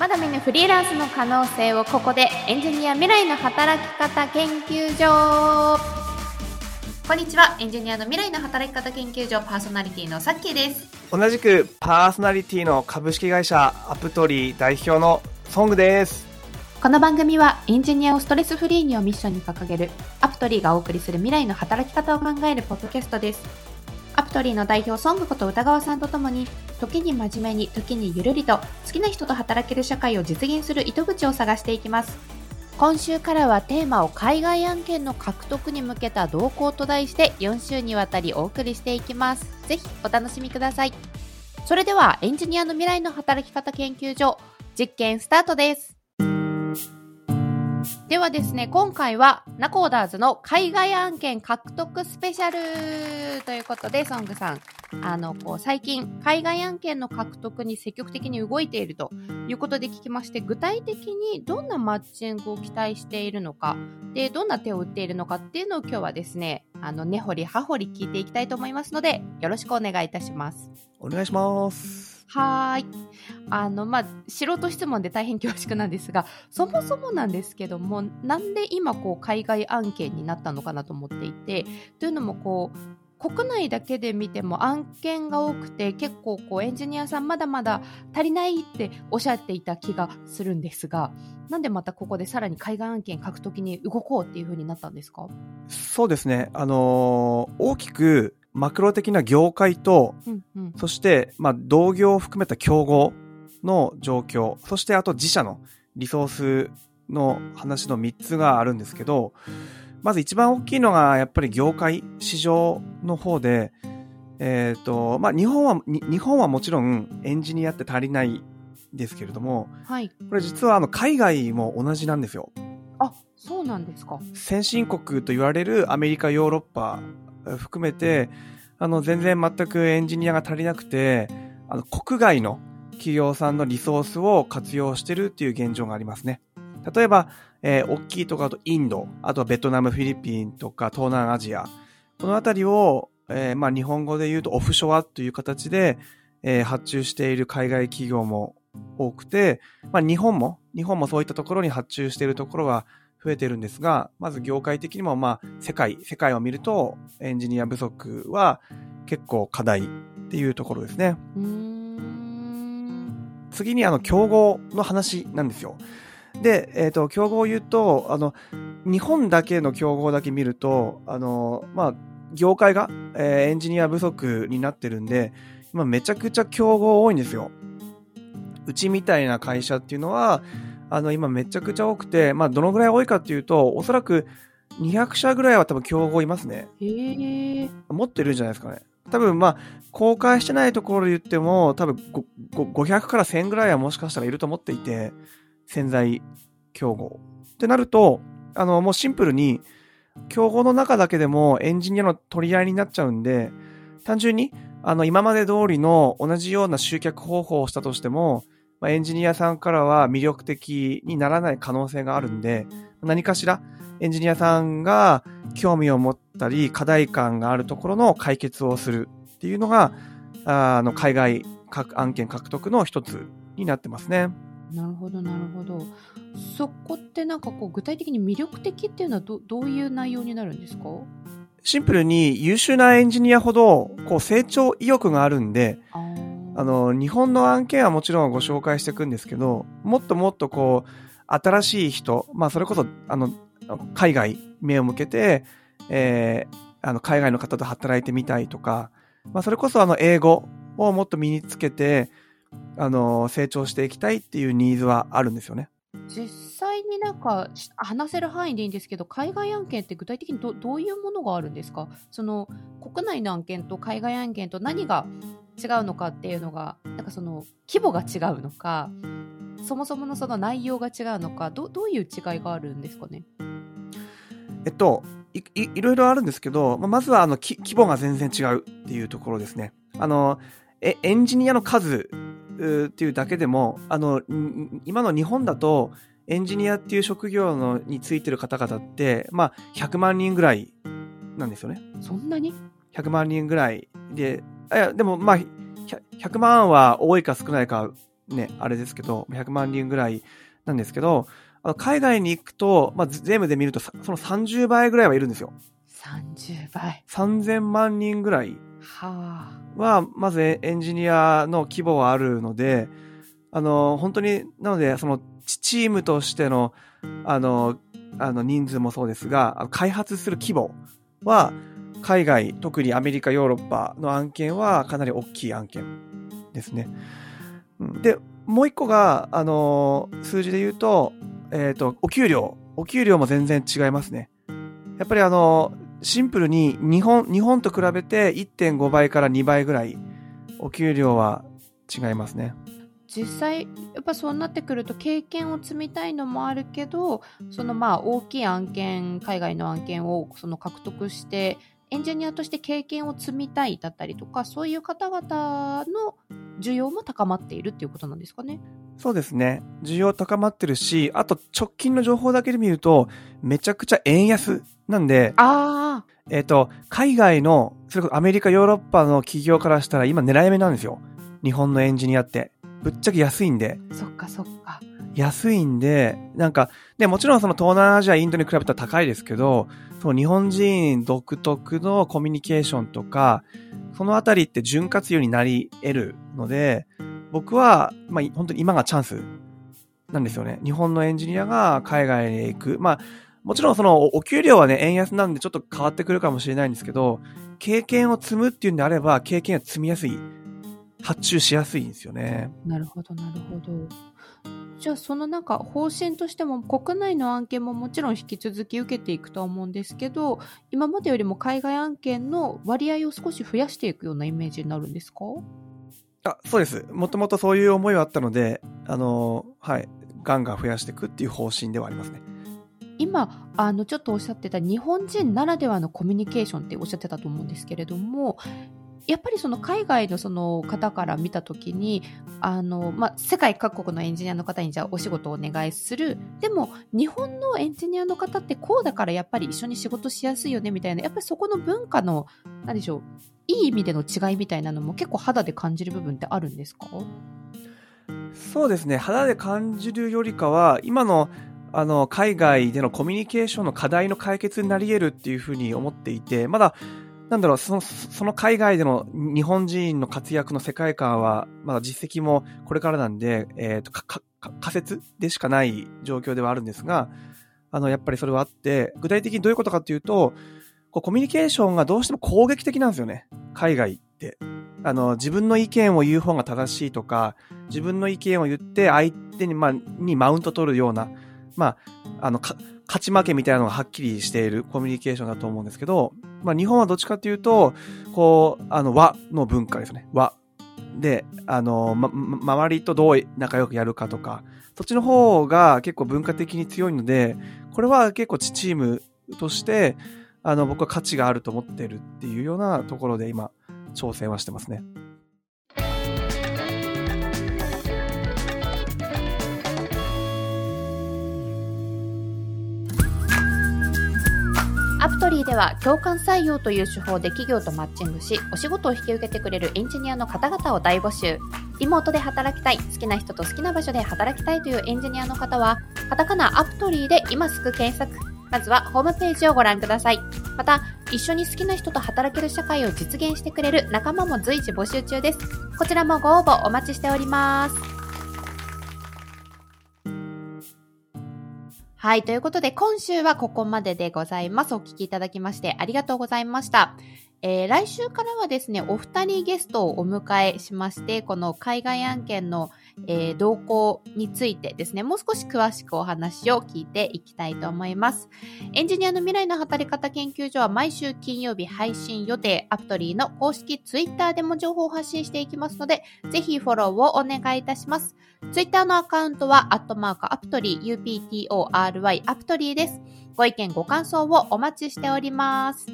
まだ見ぬフリーランスの可能性をここでエンジニア未来の働き方研究所。こんにちは。エンジニアの未来の働き方研究所パーソナリティのさっきーです。同じくパーソナリティの株式会社アプトリー代表のソングです。この番組はエンジニアをストレスフリーにをミッションに掲げるアプトリーがお送りする未来の働き方を考えるポッドキャストです。アプトリーの代表ソングこと歌川さんとともに時に真面目に時にゆるりと好きな人と働ける社会を実現する糸口を探していきます。今週からはテーマを海外案件の獲得に向けた動向と題して4週にわたりお送りしていきます。ぜひお楽しみください。それではエンジニアの未来の働き方研究所実験スタートです。ではですね、今回はナコーダーズの海外案件獲得スペシャルということで、ソングさん、あの、こう、最近、海外案件の獲得に積極的に動いているということで聞きまして、具体的にどんなマッチングを期待しているのか、で、どんな手を打っているのかっていうのを今日はですね、あの、根掘り葉掘り聞いていきたいと思いますので、よろしくお願いいたします。お願いします。はい。あの、まあ、素人質問で大変恐縮なんですが、そもそもなんですけども、なんで今、こう、海外案件になったのかなと思っていて、というのも、こう、国内だけで見ても案件が多くて結構こうエンジニアさんまだまだ足りないっておっしゃっていた気がするんですがなんでまたここでさらに海外案件獲得に動こうっていうふうになったんですか？そうですねあのー、大きくマクロ的な業界と、うんうん、そして、まあ、同業を含めた競合の状況、そしてあと自社のリソースの話の3つがあるんですけど、まず一番大きいのがやっぱり業界、市場の方で、えっ、ー、と、まあ、日本は、日本はもちろんエンジニアって足りないですけれども、はい。これ実はあの海外も同じなんですよ。あ、そうなんですか。先進国と言われるアメリカ、ヨーロッパ含めて、あの、全然全くエンジニアが足りなくて、あの、国外の企業さんのリソースを活用してるっていう現状がありますね。例えば、えー、大きいところだとインド、あとはベトナム、フィリピンとか東南アジア、このあたりを、えー、まあ日本語で言うとオフショアという形で、えー、発注している海外企業も多くて、まあ日本も、日本もそういったところに発注しているところは増えてるんですが、まず業界的にも、まあ、世界、世界を見ると、エンジニア不足は結構課題っていうところですね。次に、あの、競合の話なんですよ。で、えっ、ー、と、競合を言うと、あの、日本だけの競合だけ見ると、あの、まあ、業界が、えー、エンジニア不足になってるんで、今めちゃくちゃ競合多いんですよ。うちみたいな会社っていうのは、あの、今めちゃくちゃ多くて、まあ、どのぐらい多いかっていうと、おそらく200社ぐらいは多分競合いますね。へ持ってるんじゃないですかね。多分まあ、公開してないところで言っても、多分500から1000ぐらいはもしかしたらいると思っていて、潜在競合。ってなると、あの、もうシンプルに、競合の中だけでもエンジニアの取り合いになっちゃうんで、単純に、あの、今まで通りの同じような集客方法をしたとしても、まあ、エンジニアさんからは魅力的にならない可能性があるんで、何かしらエンジニアさんが興味を持ったり、課題感があるところの解決をするっていうのが、あの、海外案件獲得の一つになってますね。なるほど、なるほど。そこってなんかこう具体的に魅力的っていうのはどどういう内容になるんですか？シンプルに優秀なエンジニアほどこう成長意欲があるんで、あの、日本の案件はもちろんご紹介していくんですけど、もっともっとこう、新しい人、まあそれこそ、あの、海外目を向けて、えー、あの、海外の方と働いてみたいとか、まあそれこそあの、英語をもっと身につけて、あの、成長していきたいっていうニーズはあるんですよね。実際になんか話せる範囲でいいんですけど海外案件って具体的にどういうものがあるんですか？その国内の案件と海外案件と何が違うのかっていうのがなんかその規模が違うのかそもそものその内容が違うのかどどういう違いがあるんですかね？えっといいいろいろあるんですけど、ままずはあの規模が全然違うっていうところですね。あのえエンジニアの数っていうだけでもあの今の日本だとエンジニアっていう職業のについてる方々って、まあ、100万人ぐらいなんですよね。そんなに ?100 万人ぐらいで、いや、でもまあ、100万は多いか少ないかね、あれですけど、100万人ぐらいなんですけど、あの海外に行くと、まあ、全部で見ると、その30倍ぐらいはいるんですよ。30倍。3000万人ぐらいはは、まずエンジニアの規模はあるので、あの、本当に、なので、その、チームとしての、あの、あの、人数もそうですが、開発する規模は、海外、特にアメリカ、ヨーロッパの案件はかなり大きい案件ですね。で、もう一個が、あの、数字で言うと、えっ、ー、と、お給料。お給料も全然違いますね。やっぱりあの、シンプルに日本、日本と比べて1.5倍から2倍ぐらいお給料は違いますね。実際やっぱそうなってくると経験を積みたいのもあるけどそのまあ大きい案件海外の案件をその獲得してエンジニアとして経験を積みたいだったりとかそういう方々の需要も高まっているっていうことなんですかねそうですね。需要高まってるし、あと直近の情報だけで見ると、めちゃくちゃ円安なんで、ああ。えっ、ー、と、海外の、それこそアメリカ、ヨーロッパの企業からしたら今狙い目なんですよ。日本のエンジニアって。ぶっちゃけ安いんで。そっかそっか。安いんで、なんか、で、もちろんその東南アジア、インドに比べたら高いですけど、その日本人独特のコミュニケーションとか、そのあたりって潤滑油になり得るので、僕は、まあ、本当に今がチャンスなんですよね。日本のエンジニアが海外に行く。まあ、もちろんそのお給料はね、円安なんでちょっと変わってくるかもしれないんですけど、経験を積むっていうんであれば、経験が積みやすい。発注しやすいんですよね。なるほど、なるほど。じゃあそのなんか方針としても国内の案件ももちろん引き続き受けていくとは思うんですけど今までよりも海外案件の割合を少し増やしていくようなイメージになるんですか？あそうです。もともとそういう思いはあったので、あの、はい、ガンガン増やしていくっていう方針ではありますね。今あのちょっとおっしゃってた日本人ならではのコミュニケーションっておっしゃってたと思うんですけれどもやっぱりその海外のその方から見た時にあの、まあ、世界各国のエンジニアの方にじゃあお仕事をお願いする。でも日本のエンジニアの方ってこうだからやっぱり一緒に仕事しやすいよねみたいな。やっぱりそこの文化の何でしょういい意味での違いみたいなのも結構肌で感じる部分ってあるんですか？そうですね。肌で感じるよりかは今のあの海外でのコミュニケーションの課題の解決になり得るっていうふうに思っていてまだなんだろう、その、その海外での日本人の活躍の世界観は、まだ実績もこれからなんで、えっ、ー、と、か、か、仮説でしかない状況ではあるんですが、あの、やっぱりそれはあって、具体的にどういうことかっていうと、こうコミュニケーションがどうしても攻撃的なんですよね。海外って。あの、自分の意見を言う方が正しいとか、自分の意見を言って相手に、まあ、にマウント取るような、まあ、あの、勝ち負けみたいなのがはっきりしているコミュニケーションだと思うんですけど、まあ、日本はどっちかっていうと、こう、あの、和の文化ですね。和。で、あの、ま、周りとどう仲良くやるかとか、そっちの方が結構文化的に強いので、これは結構チームとして、あの、僕は価値があると思ってるっていうようなところで今、挑戦はしてますね。リーでは共感採用という手法で企業とマッチングし、お仕事を引き受けてくれるエンジニアの方々を大募集。リモートで働きたい、好きな人と好きな場所で働きたいというエンジニアの方は、カタカナアプトリーで今すぐ検索。まずはホームページをご覧ください。また、一緒に好きな人と働ける社会を実現してくれる仲間も随時募集中です。こちらもご応募お待ちしております。はい。ということで、今週はここまででございます。お聞きいただきましてありがとうございました。えー、来週からはですね、お二人ゲストをお迎えしまして、この海外案件の、えー、動向についてですね、もう少し詳しくお話を聞いていきたいと思います。エンジニアの未来の働き方研究所は毎週金曜日配信予定、アプトリーの公式ツイッターでも情報を発信していきますので、ぜひフォローをお願いいたします。ツイッターのアカウントは、アットマークアプトリー、UPTORY アプトリーです。ご意見ご感想をお待ちしております。